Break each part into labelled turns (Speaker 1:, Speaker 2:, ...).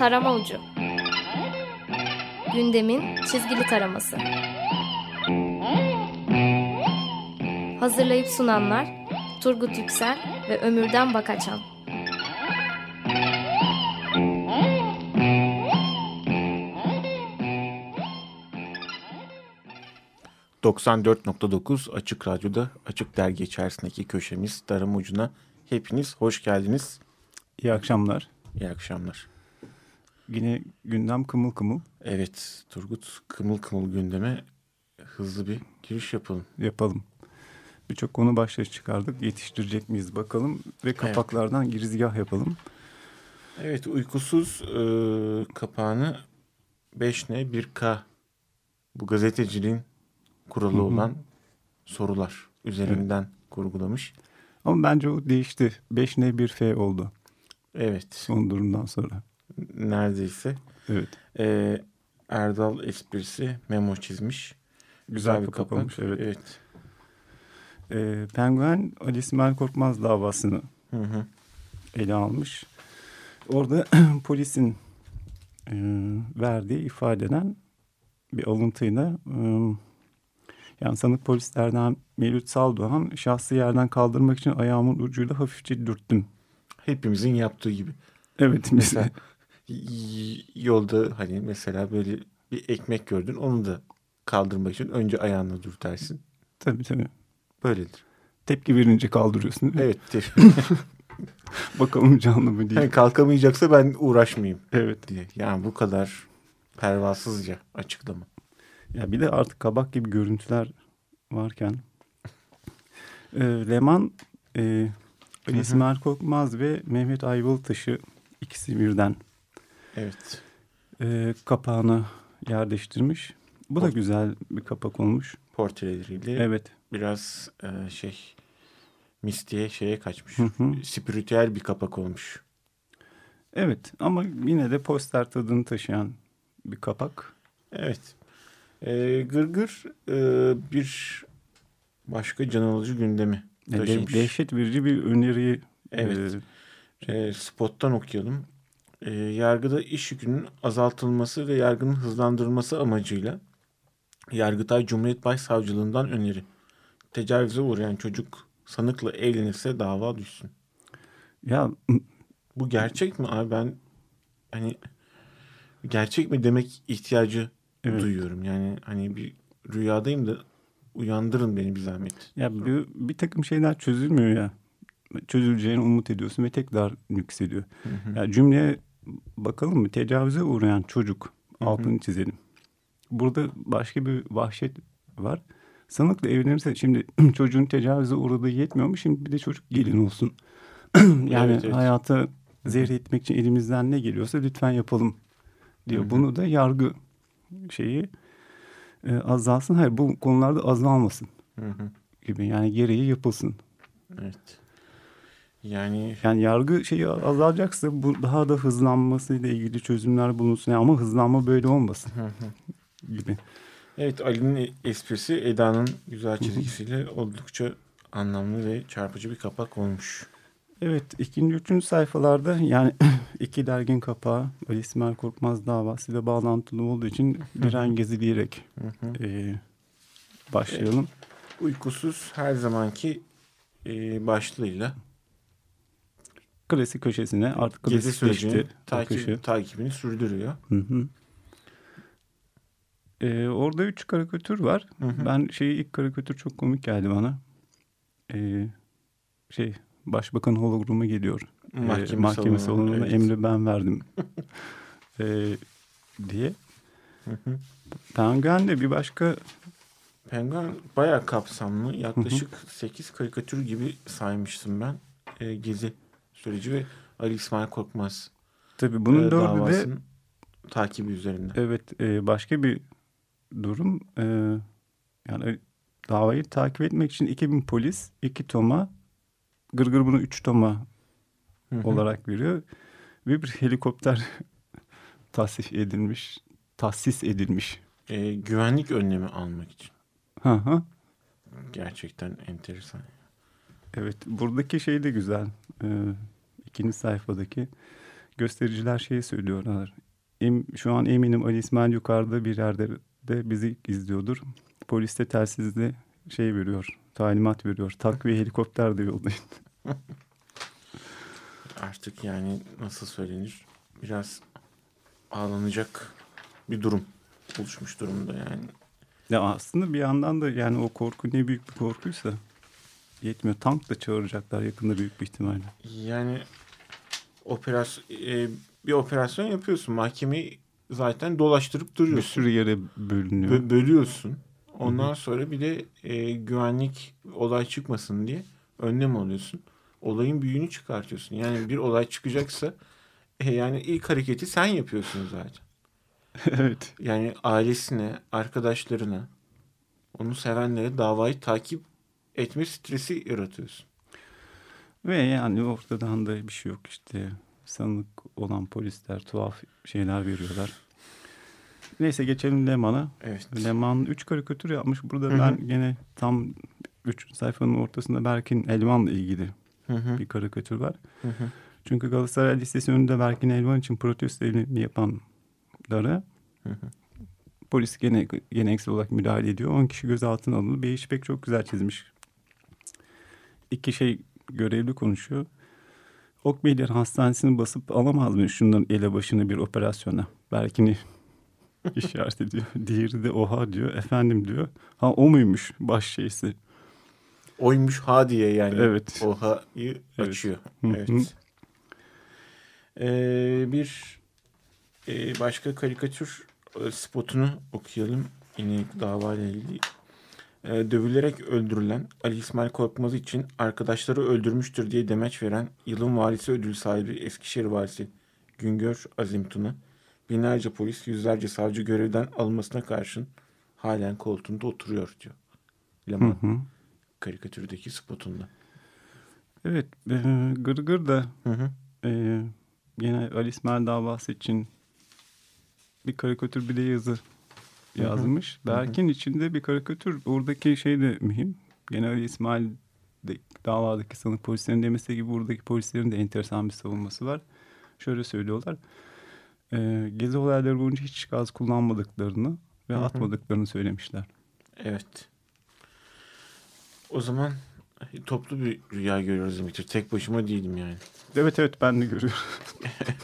Speaker 1: Tarama Ucu Gündemin çizgili taraması Hazırlayıp sunanlar Turgut Yüksel ve Ömürden Bakaçan
Speaker 2: 94.9 Açık Radyo'da Açık Dergi içerisindeki köşemiz Darım Ucu'na hepiniz hoş geldiniz.
Speaker 3: İyi akşamlar.
Speaker 2: İyi akşamlar.
Speaker 3: Yine gündem kımıl kımıl.
Speaker 2: Evet Turgut kımıl kımıl gündeme hızlı bir giriş yapalım.
Speaker 3: Yapalım. Birçok konu başlığı çıkardık. Yetiştirecek miyiz bakalım ve kapaklardan evet. girizgah yapalım.
Speaker 2: Evet uykusuz e, kapağını 5N 1K bu gazeteciliğin kuralı Hı-hı. olan sorular üzerinden evet. kurgulamış.
Speaker 3: Ama bence o değişti. 5N 1F oldu.
Speaker 2: Evet.
Speaker 3: Son durumdan sonra.
Speaker 2: Neredeyse.
Speaker 3: Evet.
Speaker 2: Ee, Erdal esprisi memo çizmiş. Güzel, Güzel bir kapak. Olmuş,
Speaker 3: evet. evet. Ee, Penguen Ali İsmail Korkmaz davasını hı hı. ele almış. Orada polisin e, verdiği ifadeden bir alıntıyla e, yani sanık polislerden Mevlüt Saldoğan şahsı yerden kaldırmak için ayağımın ucuyla hafifçe dürttüm.
Speaker 2: Hepimizin yaptığı gibi.
Speaker 3: Evet.
Speaker 2: Mesela yolda hani mesela böyle bir ekmek gördün onu da kaldırmak için önce ayağını dürtersin.
Speaker 3: Tabii tabii.
Speaker 2: Böyledir.
Speaker 3: Tepki verince kaldırıyorsun
Speaker 2: Evet.
Speaker 3: Bakalım canlı mı diye.
Speaker 2: Yani kalkamayacaksa ben uğraşmayayım.
Speaker 3: Evet.
Speaker 2: diye. Yani bu kadar pervasızca açıklama.
Speaker 3: Ya bir de artık kabak gibi görüntüler varken e, Leman e, Ali İsmail Korkmaz ve Mehmet Ayvalıtaş'ı ikisi birden
Speaker 2: evet.
Speaker 3: e, kapağını yerleştirmiş. Bu Port da güzel bir kapak olmuş.
Speaker 2: Portreleriyle.
Speaker 3: Evet.
Speaker 2: Biraz e, şey mistiğe şeye kaçmış. Hı hı. Spiritüel bir kapak olmuş.
Speaker 3: Evet ama yine de poster tadını taşıyan bir kapak.
Speaker 2: Evet. E, Gırgır e, bir başka can alıcı gündemi taşımış.
Speaker 3: De, dehşet verici bir öneriyi
Speaker 2: evet. e, e, spottan okuyalım. E, yargıda iş yükünün azaltılması ve yargının hızlandırılması amacıyla Yargıtay Cumhuriyet Başsavcılığından öneri. Tecavüze uğrayan çocuk sanıkla evlenirse dava düşsün.
Speaker 3: Ya
Speaker 2: bu gerçek mi abi ben hani gerçek mi demek ihtiyacı evet. duyuyorum. Yani hani bir rüyadayım da uyandırın beni bir zahmet.
Speaker 3: Ya bir, bir takım şeyler çözülmüyor ya. Çözüleceğini umut ediyorsun ve tekrar yükseliyor. Hı hı. Ya cümleye bakalım mı? Tecavüze uğrayan çocuk. Altını çizelim. Burada başka bir vahşet var. Sanıkla evlenirse şimdi çocuğun tecavüze uğradığı yetmiyor mu? Şimdi bir de çocuk gelin olsun. yani evet, evet. hayata zehir etmek için elimizden ne geliyorsa lütfen yapalım diyor. Hı hı. Bunu da yargı şeyi e, azalsın. Hayır bu konularda azalmasın hı hı. gibi. Yani gereği yapılsın.
Speaker 2: Evet. Yani
Speaker 3: yani yargı şeyi azalacaksa bu daha da hızlanmasıyla ilgili çözümler bulunsun. Yani ama hızlanma böyle olmasın gibi.
Speaker 2: Evet Ali'nin esprisi Eda'nın güzel çizgisiyle oldukça anlamlı ve çarpıcı bir kapak olmuş.
Speaker 3: Evet ikinci üçüncü sayfalarda yani iki dergin kapağı Ali İsmail Korkmaz davasıyla bağlantılı olduğu için diren gezileyerek e, başlayalım.
Speaker 2: E, uykusuz her zamanki e, başlığıyla
Speaker 3: klasik köşesine artık
Speaker 2: gezi sürecini takip, takibini sürdürüyor. Hı hı.
Speaker 3: Ee, orada üç karikatür var. Hı hı. Ben şeyi ilk karikatür çok komik geldi bana. Ee, şey başbakan hologramı geliyor.
Speaker 2: Mahkeme, ee, mahkeme salonuna
Speaker 3: evet. emri ben verdim ee, diye. Hı hı. Penguen'de bir başka
Speaker 2: Penguen bayağı kapsamlı. Yaklaşık hı hı. 8 karikatür gibi saymıştım ben. Ee, gezi süreci ve Ali İsmail Korkmaz.
Speaker 3: Tabii bunun e, dördü de
Speaker 2: takibi üzerinde.
Speaker 3: Evet, e, başka bir durum. E, yani davayı takip etmek için 2000 polis, iki toma Gırgır bunu üç toma hı hı. olarak veriyor. Ve bir helikopter tahsis edilmiş. Tahsis edilmiş.
Speaker 2: E, güvenlik önlemi almak için.
Speaker 3: Hı hı.
Speaker 2: Gerçekten enteresan.
Speaker 3: Evet buradaki şey de güzel. Ee, ikinci sayfadaki göstericiler şeyi söylüyorlar. Em, şu an eminim Ali İsmail yukarıda bir yerde de bizi izliyordur. Polis de telsizde şey veriyor, talimat veriyor. Takviye helikopter de yollayın.
Speaker 2: Artık yani nasıl söylenir? Biraz ağlanacak bir durum oluşmuş durumda yani.
Speaker 3: Ya aslında bir yandan da yani o korku ne büyük bir korkuysa yetmiyor. Tank da çağıracaklar yakında büyük bir ihtimalle.
Speaker 2: Yani operasyon e, bir operasyon yapıyorsun. Mahkemeyi zaten dolaştırıp
Speaker 3: Bir
Speaker 2: duruyorsun.
Speaker 3: sürü yere bölünüyor.
Speaker 2: Bö- bölüyorsun. Ondan sonra bir de e, güvenlik olay çıkmasın diye önlem alıyorsun. Olayın büyüğünü çıkartıyorsun. Yani bir olay çıkacaksa e, yani ilk hareketi sen yapıyorsun zaten.
Speaker 3: evet.
Speaker 2: Yani ailesine, arkadaşlarına, onu sevenlere davayı takip etme stresi yaratıyorsun.
Speaker 3: Ve yani ortadan da bir şey yok işte. Sanık olan polisler tuhaf şeyler veriyorlar. Neyse geçelim Leman'a.
Speaker 2: Evet.
Speaker 3: Leman 3 karikatür yapmış. Burada
Speaker 2: Hı hı.
Speaker 3: ben gene tam 3 sayfanın ortasında Berkin Elvan'la ilgili
Speaker 2: Hı hı.
Speaker 3: bir karikatür var.
Speaker 2: Hı hı.
Speaker 3: Çünkü Galatasaray Lisesi önünde Berkin Elvan için protesto eylemi yapanlara
Speaker 2: Hı hı.
Speaker 3: polis gene geleneksel olarak müdahale ediyor. 10 kişi gözaltına alındı. Bir iş pek çok güzel çizmiş. İki şey görevli konuşuyor. Okbeyler Hastanesi'ni basıp alamaz mı şunların ele başına bir operasyona? Berkin'i işaret ediyor. Diğeri de oha diyor. Efendim diyor. Ha o muymuş baş şeysi?
Speaker 2: Oymuş ha diye yani.
Speaker 3: Evet.
Speaker 2: Oha'yı
Speaker 3: Evet.
Speaker 2: açıyor.
Speaker 3: Hı hı.
Speaker 2: Evet. Ee, bir e, başka karikatür e, spotunu okuyalım. Yine davayla ilgili. Ee, dövülerek öldürülen Ali İsmail Korkmaz için arkadaşları öldürmüştür diye demeç veren yılın valisi ödül sahibi Eskişehir valisi Güngör Azim Tuna binlerce polis yüzlerce savcı görevden alınmasına karşın halen koltuğunda oturuyor diyor.
Speaker 3: Hı
Speaker 2: Leman
Speaker 3: hı.
Speaker 2: karikatürdeki spotunda.
Speaker 3: Evet. E, Gırgır da
Speaker 2: Hı hı.
Speaker 3: e, yine Ali İsmail davası için bir karikatür bir de yazı
Speaker 2: hı.
Speaker 3: Yazmış. Berkin içinde bir karikatür. Oradaki şey de mühim. Gene Ali İsmail de, davadaki sanık polislerin demesi gibi buradaki polislerin de enteresan bir savunması var. Şöyle söylüyorlar. E, gezi olayları boyunca hiç gaz kullanmadıklarını ve
Speaker 2: Hı hı.
Speaker 3: atmadıklarını söylemişler.
Speaker 2: Evet. O zaman toplu bir rüya görüyoruz demektir. Tek başıma değilim yani.
Speaker 3: Evet evet ben de görüyorum.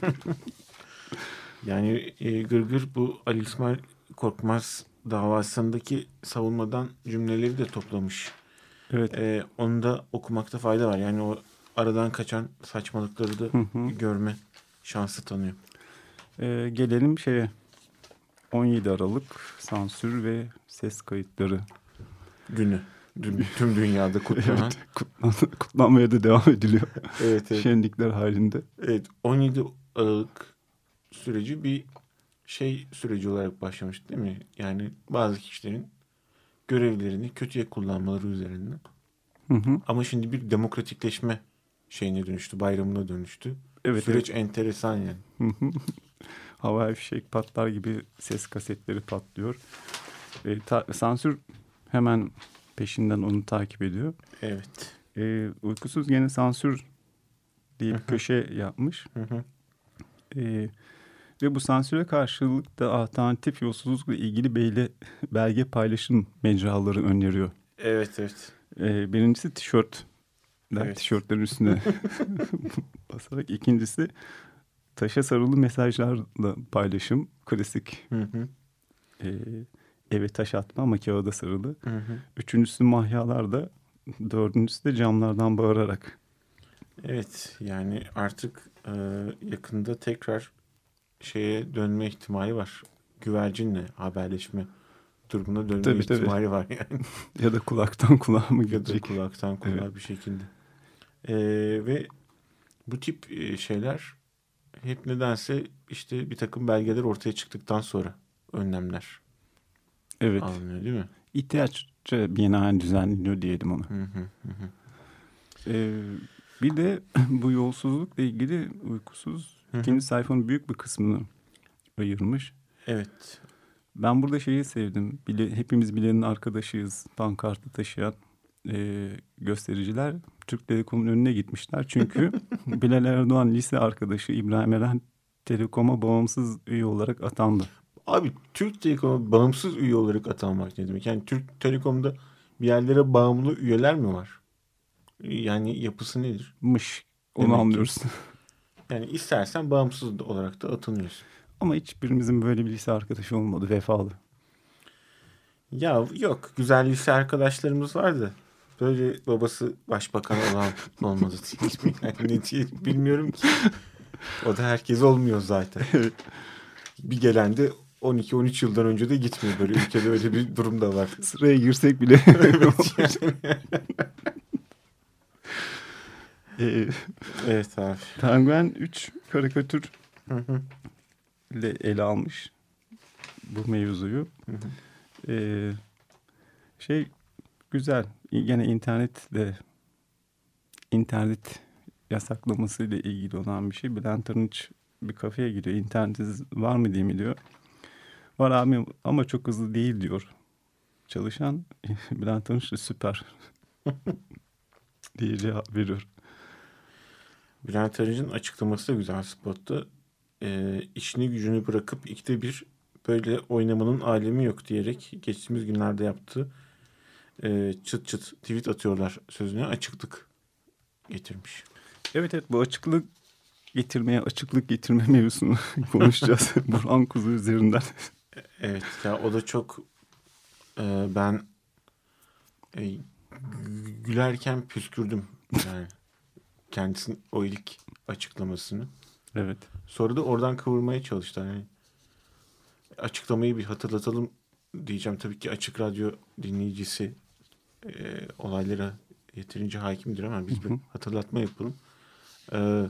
Speaker 2: Yani e, Gırgır bu Ali İsmail Korkmaz davasındaki savunmadan cümleleri de toplamış.
Speaker 3: Evet.
Speaker 2: E, onu da okumakta fayda var. Yani o aradan kaçan saçmalıkları da
Speaker 3: Hı hı.
Speaker 2: görme şansı tanıyor.
Speaker 3: Ee, gelelim şeye. 17 Aralık sansür ve ses kayıtları.
Speaker 2: Günü. Dün, tüm dünyada kutlanan.
Speaker 3: Evet, kutlan- kutlanmaya da devam ediliyor.
Speaker 2: evet, evet.
Speaker 3: Şenlikler halinde.
Speaker 2: Evet 17 Aralık süreci bir şey süreci olarak başlamış değil mi? Yani bazı kişilerin görevlerini kötüye kullanmaları üzerinden.
Speaker 3: Hı hı.
Speaker 2: Ama şimdi bir demokratikleşme şeyine dönüştü, bayramına dönüştü.
Speaker 3: Evet,
Speaker 2: Süreç enteresan yani.
Speaker 3: Havai fişek patlar gibi ses kasetleri patlıyor. Ee, ta- sansür hemen peşinden onu takip ediyor.
Speaker 2: Evet.
Speaker 3: Ee, uykusuz gene sansür diye bir köşe yapmış.
Speaker 2: Hı hı.
Speaker 3: Ee, ve bu sansüre karşılık da alternatif yolsuzlukla ilgili beyle, belge paylaşım mecraları öneriyor.
Speaker 2: Evet evet.
Speaker 3: Ee, birincisi tişört.
Speaker 2: Evet.
Speaker 3: Tişörtlerin üstüne basarak. İkincisi taşa sarılı mesajlarla paylaşım. Klasik
Speaker 2: Hı hı.
Speaker 3: e, eve taş atma ama kağıda sarılı.
Speaker 2: Hı hı.
Speaker 3: Üçüncüsü mahyalarda. Dördüncüsü de camlardan bağırarak.
Speaker 2: Evet yani artık e, yakında tekrar şeye dönme ihtimali var. Güvercinle haberleşme durumuna dönme
Speaker 3: Tabii, tabii.
Speaker 2: ihtimali var yani.
Speaker 3: Ya da kulaktan kulağa mı
Speaker 2: ya da
Speaker 3: gidecek?
Speaker 2: kulaktan kulağa
Speaker 3: Evet.
Speaker 2: bir şekilde. Ee, ve bu tip e, şeyler hep nedense işte bir takım belgeler ortaya çıktıktan sonra önlemler
Speaker 3: Evet.
Speaker 2: alınıyor değil mi?
Speaker 3: İhtiyaçça binaen düzenleniyor diyelim ona.
Speaker 2: Hı hı hı hı.
Speaker 3: Ee, bir de bu yolsuzlukla ilgili uykusuz. İkinci sayfanın büyük bir kısmını ayırmış.
Speaker 2: Evet.
Speaker 3: Ben burada şeyi sevdim. Bile, hepimiz bilenin arkadaşıyız. Pankartı taşıyan e, göstericiler Türk Telekom'un önüne gitmişler. Çünkü Bilal Erdoğan lise arkadaşı İbrahim Eren Telekom'a bağımsız üye olarak atandı.
Speaker 2: Abi Türk Telekom'a bağımsız üye olarak atanmak ne demek? Yani Türk Telekom'da bir yerlere bağımlı üyeler mi var? Yani yapısı nedir?
Speaker 3: Mış. Onu
Speaker 2: Demek
Speaker 3: anlıyoruz.
Speaker 2: Yani istersen bağımsız olarak da atanıyorsun.
Speaker 3: Ama hiçbirimizin böyle bir lise arkadaşı olmadı vefalı.
Speaker 2: Ya yok güzel lise arkadaşlarımız vardı. Böyle babası başbakan olan olmadı mi? Yani ne diye bilmiyorum ki. O da herkes olmuyor zaten. bir gelen de 12-13 yıldan önce de gitmiyor. Böyle ülkede öyle bir durum da var.
Speaker 3: Sıraya girsek bile. Ee,
Speaker 2: Evet abi.
Speaker 3: Penguen 3 karikatür ile ele almış bu mevzuyu.
Speaker 2: Hı hı.
Speaker 3: Ee, şey güzel. Yine internetle internet yasaklaması ile ilgili olan bir şey. Bülent Arınç bir kafeye gidiyor. İnternetiniz var mı diye mi diyor. Var abi ama çok hızlı değil diyor. Çalışan Bülent Arınç da süper diye cevap veriyor.
Speaker 2: Bülent Arınç'ın açıklaması da güzel spotta. Ee, işini gücünü bırakıp ikide bir böyle oynamanın alemi yok diyerek geçtiğimiz günlerde yaptığı e, çıt çıt tweet atıyorlar sözüne açıklık getirmiş.
Speaker 3: Evet evet bu açıklık getirmeye açıklık getirme mevzusunu konuşacağız. Burhan Kuzu üzerinden.
Speaker 2: Evet ya o da çok e, ben e, gülerken püskürdüm yani kendisinin o ilk açıklamasını.
Speaker 3: Evet.
Speaker 2: Sonra da oradan kıvırmaya çalıştılar. Yani açıklamayı bir hatırlatalım diyeceğim. Tabii ki Açık Radyo dinleyicisi e, olaylara yeterince hakimdir ama biz bir hatırlatma yapalım. E,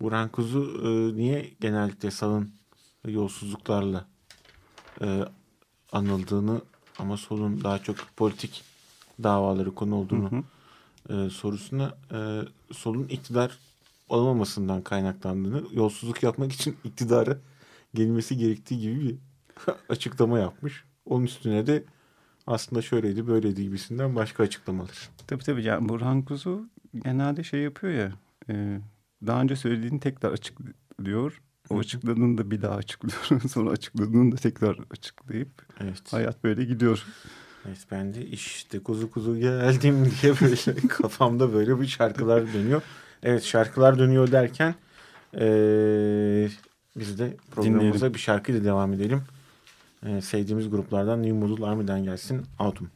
Speaker 2: Burhan Kuzu e, niye genellikle salın yolsuzluklarla e, anıldığını ama solun daha çok politik davaları konu olduğunu
Speaker 3: Hı hı.
Speaker 2: E, sorusuna e, solun iktidar olamamasından kaynaklandığını, yolsuzluk yapmak için iktidara gelmesi gerektiği gibi bir açıklama yapmış. Onun üstüne de aslında şöyleydi böyleydi gibisinden başka açıklamalar.
Speaker 3: Tabii tabii yani Burhan Kuzu genelde şey yapıyor ya e, daha önce söylediğini tekrar açıklıyor. O açıkladığını da bir daha açıklıyor. Sonra açıkladığını da tekrar açıklayıp
Speaker 2: Evet.
Speaker 3: hayat böyle gidiyor.
Speaker 2: Evet ben de işte kuzu kuzu geldim diye böyle kafamda böyle bir şarkılar dönüyor. Evet şarkılar dönüyor derken eee, biz de programımıza
Speaker 3: Dinleyelim.
Speaker 2: bir şarkıyla devam edelim. Eee, sevdiğimiz gruplardan New Model Army'den gelsin Autumn.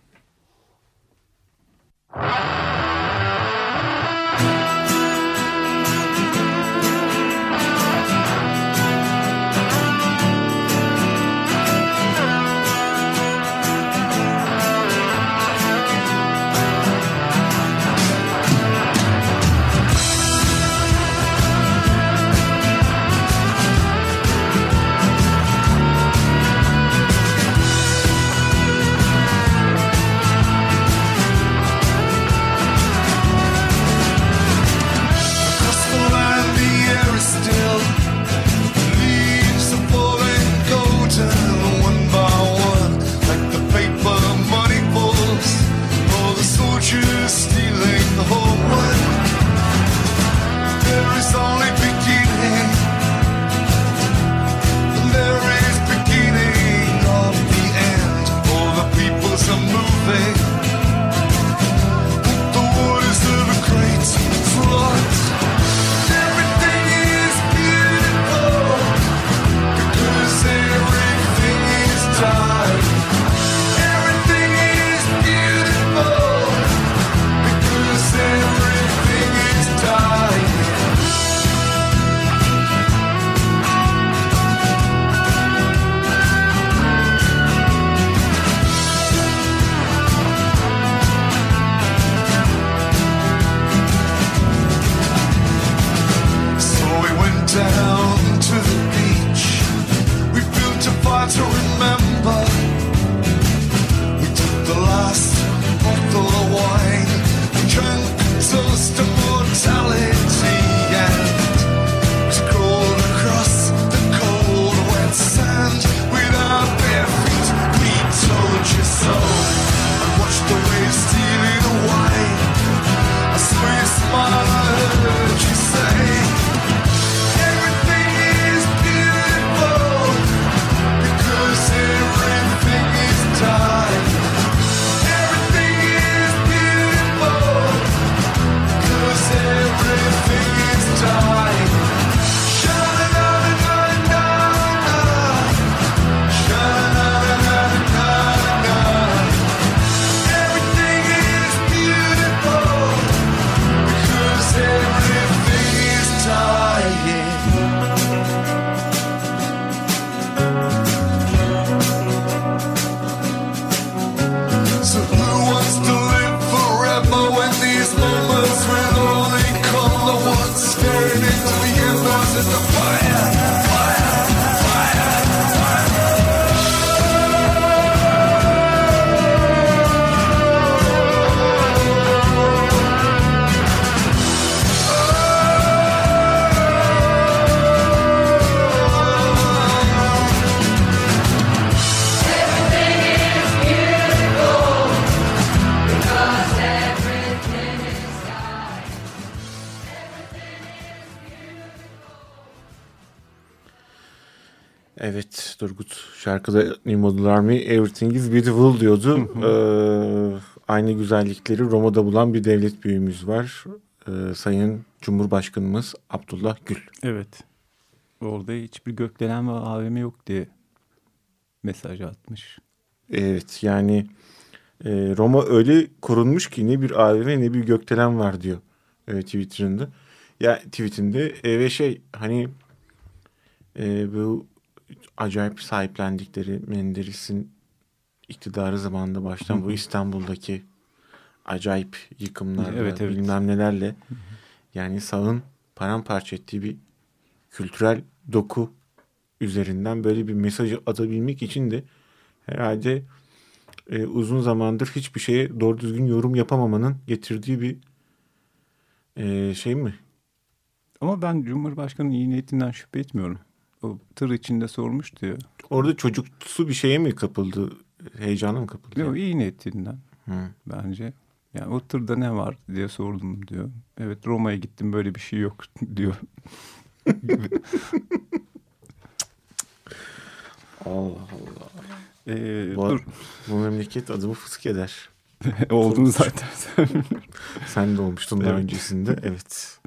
Speaker 2: Şarkıda New Model Army Everything is Beautiful diyordu. Ee, aynı güzellikleri Roma'da bulan bir devlet büyüğümüz var. Ee, Sayın Cumhurbaşkanımız Abdullah Gül.
Speaker 3: Evet. Orada hiçbir gökdelen ve AVM yok diye mesaj atmış.
Speaker 2: Evet yani e, Roma öyle korunmuş ki ne bir AVM ne bir gökdelen var diyor e, Twitter'ında. Ya tweetinde e, ve şey hani e, bu acayip sahiplendikleri Menderes'in iktidarı zamanında baştan bu İstanbul'daki acayip yıkımlarla
Speaker 3: Evet, evet.
Speaker 2: bilmem nelerle yani sağın paramparça ettiği bir kültürel doku üzerinden böyle bir mesajı atabilmek için de herhalde e, uzun zamandır hiçbir şeye doğru düzgün yorum yapamamanın getirdiği bir e, şey mi?
Speaker 3: Ama ben Cumhurbaşkanı'nın iyi niyetinden şüphe etmiyorum. O tır içinde sormuştu ya.
Speaker 2: Orada çocuksu bir şeye mi kapıldı? Heyecana mı kapıldı?
Speaker 3: Yok iyi niyetinden
Speaker 2: Hı.
Speaker 3: bence. Yani o tırda ne var diye sordum diyor. Evet Roma'ya gittim böyle bir şey yok diyor.
Speaker 2: Allah Allah.
Speaker 3: Ee,
Speaker 2: Bu,
Speaker 3: dur.
Speaker 2: bu memleket adımı fısk eder.
Speaker 3: Oldun zaten.
Speaker 2: Sen de olmuştun daha
Speaker 3: Evet.
Speaker 2: öncesinde. Evet.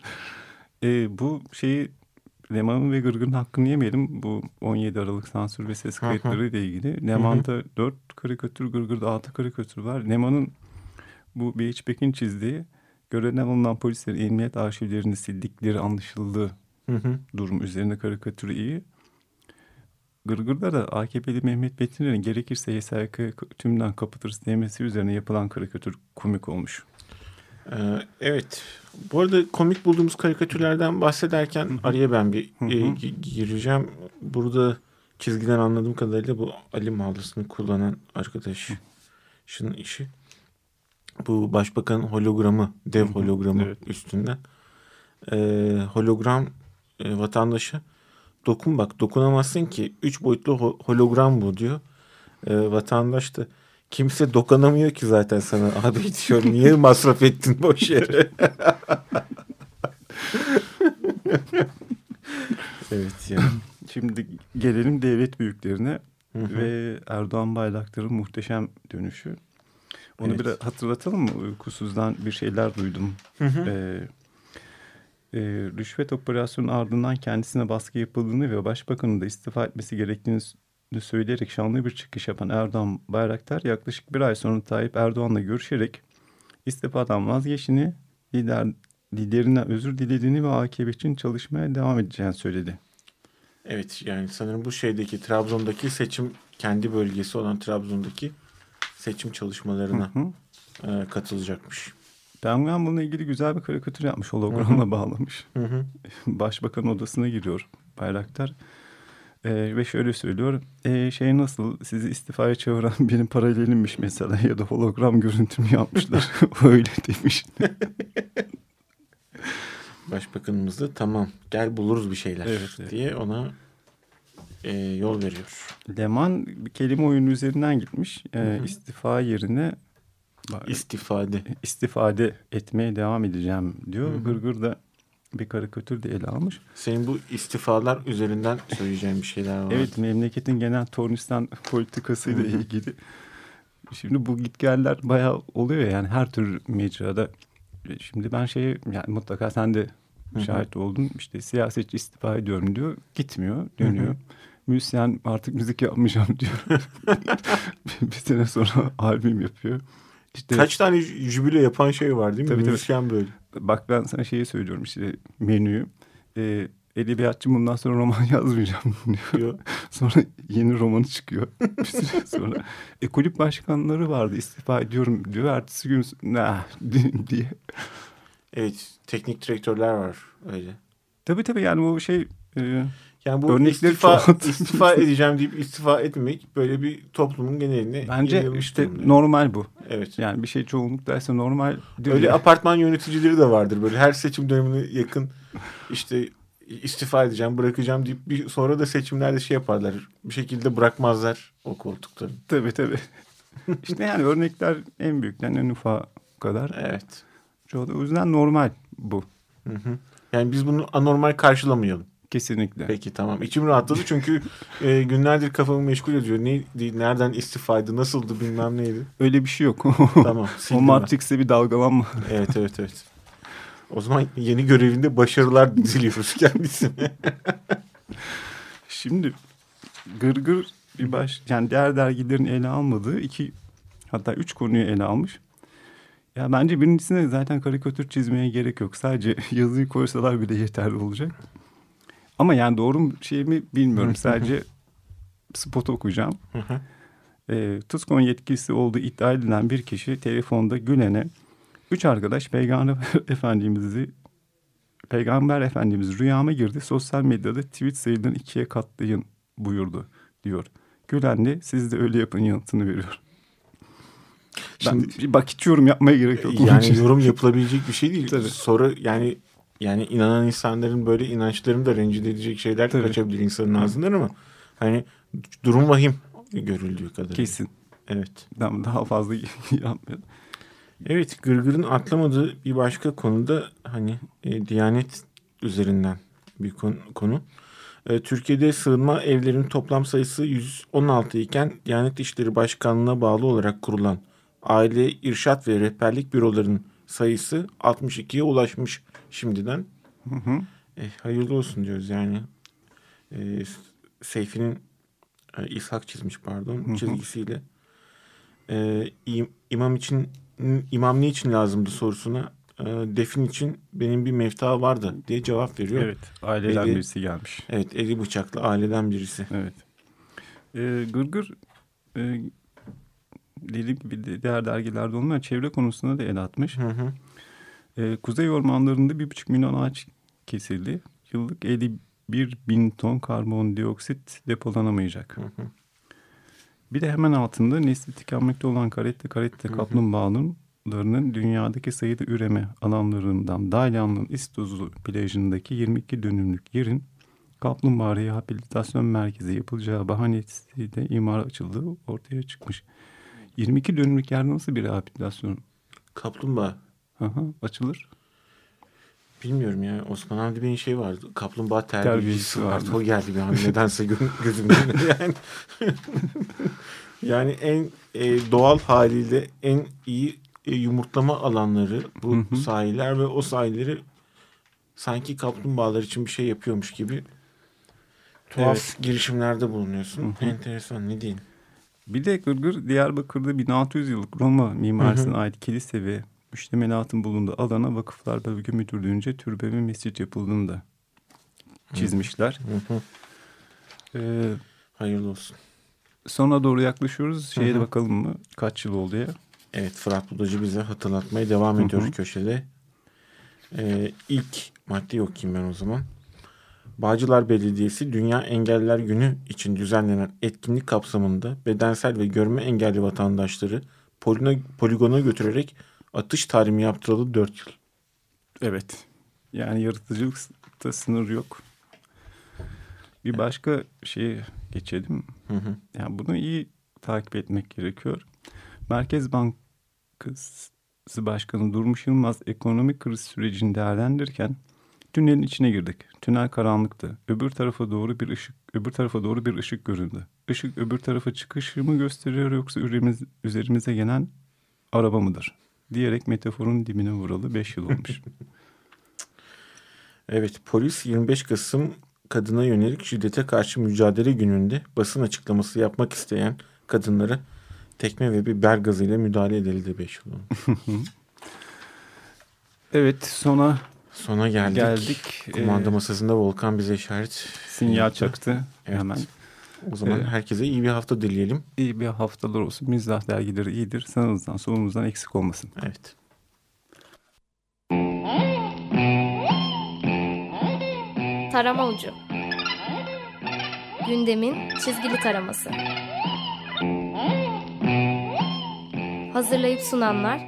Speaker 3: Ee, bu şeyi Leman'ın ve Gırgır'ın hakkını yemeyelim. Bu 17 Aralık sansür ve ses kayıtları ile ilgili. Leman'da 4 karikatür, Gırgır'da 6 karikatür var. Leman'ın bu B.H. Beck'in çizdiği görevden alınan polislerin emniyet arşivlerini sildikleri anlaşıldığı
Speaker 2: Hı hı.
Speaker 3: durum üzerine karikatürü iyi. Gırgır'da da AKP'li Mehmet Betinler'in gerekirse YSK tümden kapatırız demesi üzerine yapılan karikatür komik olmuş.
Speaker 2: Ee, evet. Bu arada komik bulduğumuz karikatürlerden bahsederken araya ben bir
Speaker 3: Hı hı.
Speaker 2: e, gi- gireceğim. Burada çizgiden anladığım kadarıyla bu Ali mağlasını kullanan arkadaşın işi. Bu başbakanın hologramı, dev
Speaker 3: Hı
Speaker 2: hologramı
Speaker 3: evet.
Speaker 2: üstünden. Ee, hologram e, vatandaşa dokun bak dokunamazsın ki. Üç boyutlu ho- hologram bu diyor. Ee, vatandaş da kimse dokunamıyor ki zaten sana. Abi diyor niye masraf ettin boş yere? evet ya.
Speaker 3: Şimdi gelelim devlet büyüklerine
Speaker 2: Hı hı.
Speaker 3: ve Erdoğan Bayraktar'ın muhteşem dönüşü. Onu
Speaker 2: Evet.
Speaker 3: biraz hatırlatalım mı? Uykusuzdan bir şeyler duydum.
Speaker 2: Hı hı.
Speaker 3: Ee, e, rüşvet operasyonun ardından kendisine baskı yapıldığını ve başbakanın da istifa etmesi gerektiğini söyleyerek şanlı bir çıkış yapan Erdoğan Bayraktar yaklaşık bir ay sonra Tayyip Erdoğan'la görüşerek istifadan vazgeçtiğini, lider, liderinden özür dilediğini ve AKP için çalışmaya devam edeceğini söyledi.
Speaker 2: Evet yani sanırım bu şeydeki Trabzon'daki seçim kendi bölgesi olan Trabzon'daki seçim çalışmalarına
Speaker 3: Hı hı.
Speaker 2: e, katılacakmış.
Speaker 3: Penguen bununla ilgili güzel bir karikatür yapmış. Hologramla bağlamış.
Speaker 2: Hı hı.
Speaker 3: Başbakan odasına giriyor Bayraktar. Ee, ve şöyle söylüyor. "Ee, şey nasıl sizi istifaya çağıran benim paralelimmiş mesela ya da hologram görüntümü yapmışlar. Öyle demiş.
Speaker 2: Başbakanımız da tamam gel buluruz bir şeyler
Speaker 3: Evet, evet.
Speaker 2: diye ona e, yol veriyor.
Speaker 3: Leman bir kelime oyunu üzerinden gitmiş.
Speaker 2: Hı.
Speaker 3: istifa yerine
Speaker 2: İstifade.
Speaker 3: istifade etmeye devam edeceğim diyor.
Speaker 2: Hı hı.
Speaker 3: Gırgır da bir karikatür de ele almış.
Speaker 2: Senin bu istifalar üzerinden söyleyeceğin bir şeyler var.
Speaker 3: Evet memleketin genel tornistan politikasıyla ilgili. Şimdi bu gitgeller bayağı oluyor yani her tür mecrada. Şimdi ben şey yani mutlaka sen de şahit oldun. İşte siyasetçi istifa ediyorum diyor. Gitmiyor dönüyor. Müzisyen artık müzik yapmayacağım diyor. bir sene sonra albüm yapıyor. İşte
Speaker 2: Kaç tane jübile yapan şey var değil mi?
Speaker 3: Tabii, tabii.
Speaker 2: Müzisyen böyle.
Speaker 3: Bak ben sana şeyi söylüyorum işte menüyü. Ee, edebiyatçı bundan sonra roman yazmayacağım diyor.
Speaker 2: diyor.
Speaker 3: Sonra yeni romanı çıkıyor. Bir süre sonra. E, kulüp başkanları vardı istifa ediyorum diyor. Ertesi gün nah diye.
Speaker 2: Evet teknik direktörler var öyle.
Speaker 3: Tabii tabii yani bu şey e,
Speaker 2: Yani bu
Speaker 3: Örnekleri
Speaker 2: istifa,
Speaker 3: çoğalt.
Speaker 2: istifa edeceğim deyip istifa etmemek böyle bir toplumun geneline
Speaker 3: bence işte
Speaker 2: durumda.
Speaker 3: normal bu.
Speaker 2: Evet.
Speaker 3: Yani bir şey çoğunluk derse normal.
Speaker 2: Öyle apartman yöneticileri de vardır. Böyle her seçim dönemine yakın işte istifa edeceğim, bırakacağım deyip bir sonra da seçimlerde şey yaparlar. Bir şekilde bırakmazlar o koltukları.
Speaker 3: Tabii tabii. işte yani örnekler en büyükten en ufağı kadar.
Speaker 2: Evet.
Speaker 3: Çoğu da o yüzden normal bu.
Speaker 2: Hı hı. Yani biz bunu anormal karşılamayalım.
Speaker 3: Kesinlikle.
Speaker 2: Peki tamam. İçim rahatladı çünkü e, günlerdir kafamı meşgul ediyor. Neydi, nereden istifaydı, nasıldı bilmem neydi.
Speaker 3: Öyle bir şey yok.
Speaker 2: Tamam.
Speaker 3: o
Speaker 2: ben.
Speaker 3: Matrix'te bir dalgalanma.
Speaker 2: Evet evet evet. O zaman yeni görevinde başarılar diliyoruz kendisine.
Speaker 3: Şimdi Gırgır bir baş yani diğer dergilerin ele almadığı iki hatta üç konuyu ele almış. Ya bence birincisine zaten karikatür çizmeye gerek yok. Sadece yazıyı koysalar bile yeterli olacak. Ama yani doğru mu şey mi bilmiyorum. Sadece spot okuyacağım. e, TUSKON yetkilisi olduğu iddia edilen bir kişi telefonda Gülen'e üç arkadaş Peygamber Efendimiz'i Peygamber Efendimiz rüyama girdi. Sosyal medyada tweet sayılarını ikiye katlayın buyurdu diyor. Gülen de siz de öyle yapın yanıtını veriyor. Ben
Speaker 2: Şimdi-
Speaker 3: bir bak hiç yorum yapmaya gerek yok.
Speaker 2: yani yorum yapılabilecek bir şey değil.
Speaker 3: Tabii.
Speaker 2: Sonra yani yani inanan insanların böyle inançlarını da rencide edecek şeyler
Speaker 3: Tabii.
Speaker 2: kaçabilir insanın ağzından ama hani durum vahim görüldüğü kadarıyla.
Speaker 3: Kesin.
Speaker 2: Evet.
Speaker 3: Ben daha fazla yapmıyorum.
Speaker 2: Evet Gırgır'ın atlamadığı bir başka konuda hani e, Diyanet üzerinden bir konu. konu. E, Türkiye'de sığınma evlerinin toplam sayısı 116 iken Diyanet İşleri Başkanlığı'na bağlı olarak kurulan aile, irşat ve rehberlik bürolarının sayısı 62'ye ulaşmış şimdiden.
Speaker 3: Hı hı.
Speaker 2: E, hayırlı olsun diyoruz yani. E, Seyfi'nin e, İshak çizmiş pardon
Speaker 3: hı.
Speaker 2: çizgisiyle. E, im- imam için imam ne için lazımdı sorusuna e, defin için benim bir mevta vardı diye cevap veriyor. Evet,
Speaker 3: Evet. Aileden
Speaker 2: Eli-
Speaker 3: birisi gelmiş.
Speaker 2: eli bıçaklı aileden birisi.
Speaker 3: Evet. Ee, Gırgır e, dediğim gibi diğer dergilerde olmayan çevre konusunda da el atmış.
Speaker 2: Hı hı.
Speaker 3: Ee, kuzey ormanlarında bir buçuk milyon ağaç kesildi. Yıllık 51 bin ton karbondioksit depolanamayacak.
Speaker 2: Hı hı.
Speaker 3: Bir de hemen altında nesli tükenmekte olan karette karette kaplumbağalarının dünyadaki sayıda üreme alanlarından Dalyan'ın İstozlu plajındaki 22 dönümlük yerin kaplumbağa rehabilitasyon merkezi yapılacağı bahanesiyle imara açıldığı ortaya çıkmış. 22 dönümlük yer nasıl bir rehabilitasyon
Speaker 2: Kaplumbağa.
Speaker 3: Aha, açılır?
Speaker 2: Bilmiyorum ya. Osman Hamdi Bey'in şey vardı. Kaplumbağa Terbiyecisi vardı.
Speaker 3: vardı.
Speaker 2: O geldi bir an nedense gö- gözümün önüne. Yani, yani en e, doğal haliyle en iyi e, yumurtlama alanları bu
Speaker 3: Hı hı.
Speaker 2: sahiller ve o sahilleri sanki kaplumbağalar için bir şey yapıyormuş gibi tuhaf girişimlerde bulunuyorsun.
Speaker 3: Hı hı.
Speaker 2: Enteresan ne diyeyim.
Speaker 3: Bir de Gırgır Diyarbakır'da 1600 yıllık Roma mimarisine ait kilise ve müştemilatın bulunduğu alana Vakıflar Bölge Müdürlüğü'nce türbe ve mescit yapıldığını da çizmişler.
Speaker 2: Hı hı.
Speaker 3: Ee,
Speaker 2: Hayırlı olsun.
Speaker 3: sona doğru yaklaşıyoruz. Şeye de bakalım mı? Kaç yıl oldu ya?
Speaker 2: Evet Fırat Budacı bize hatırlatmaya devam ediyor
Speaker 3: hı.
Speaker 2: köşede. Ee, ilk maddeyi okuyayım ben o zaman. Bağcılar Belediyesi Dünya Engelliler Günü için düzenlenen etkinlik kapsamında bedensel ve görme engelli vatandaşları poligona götürerek atış tarimi yaptıralı 4 yıl.
Speaker 3: Evet. Yani yaratıcılıkta sınır yok. Bir başka şeye geçelim.
Speaker 2: Hı hı.
Speaker 3: Yani bunu iyi takip etmek gerekiyor. Merkez Bankası Başkanı Durmuş Yılmaz ekonomik kriz sürecini değerlendirirken tünelin içine girdik. Tünel karanlıktı. Öbür tarafa doğru bir ışık, öbür tarafa doğru bir ışık göründü. Işık öbür tarafa çıkışı mı gösteriyor yoksa üzerimiz, üzerimize gelen araba mıdır? Diyerek metaforun dibine vuralı 5 yıl olmuş.
Speaker 2: Evet polis 25 Kasım kadına yönelik şiddete karşı mücadele gününde basın açıklaması yapmak isteyen kadınlara tekme ve biber gazıyla müdahale edildi 5 yıl olmuş.
Speaker 3: evet sona
Speaker 2: Sona geldik.
Speaker 3: geldik.
Speaker 2: Kumanda
Speaker 3: Ee,
Speaker 2: masasında Volkan bize işaret.
Speaker 3: sinyal
Speaker 2: yaptı.
Speaker 3: çaktı.
Speaker 2: Evet.
Speaker 3: Hemen
Speaker 2: O zaman
Speaker 3: Ee,
Speaker 2: herkese iyi bir hafta dileyelim.
Speaker 3: iyi bir haftalar olsun. Mizah dergileri iyidir. Sağınızdan solunuzdan eksik olmasın.
Speaker 2: Evet.
Speaker 1: Tarama Ucu Gündemin çizgili taraması Hazırlayıp sunanlar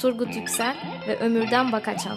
Speaker 1: Turgut Yüksel ve Ömürden Bakaçan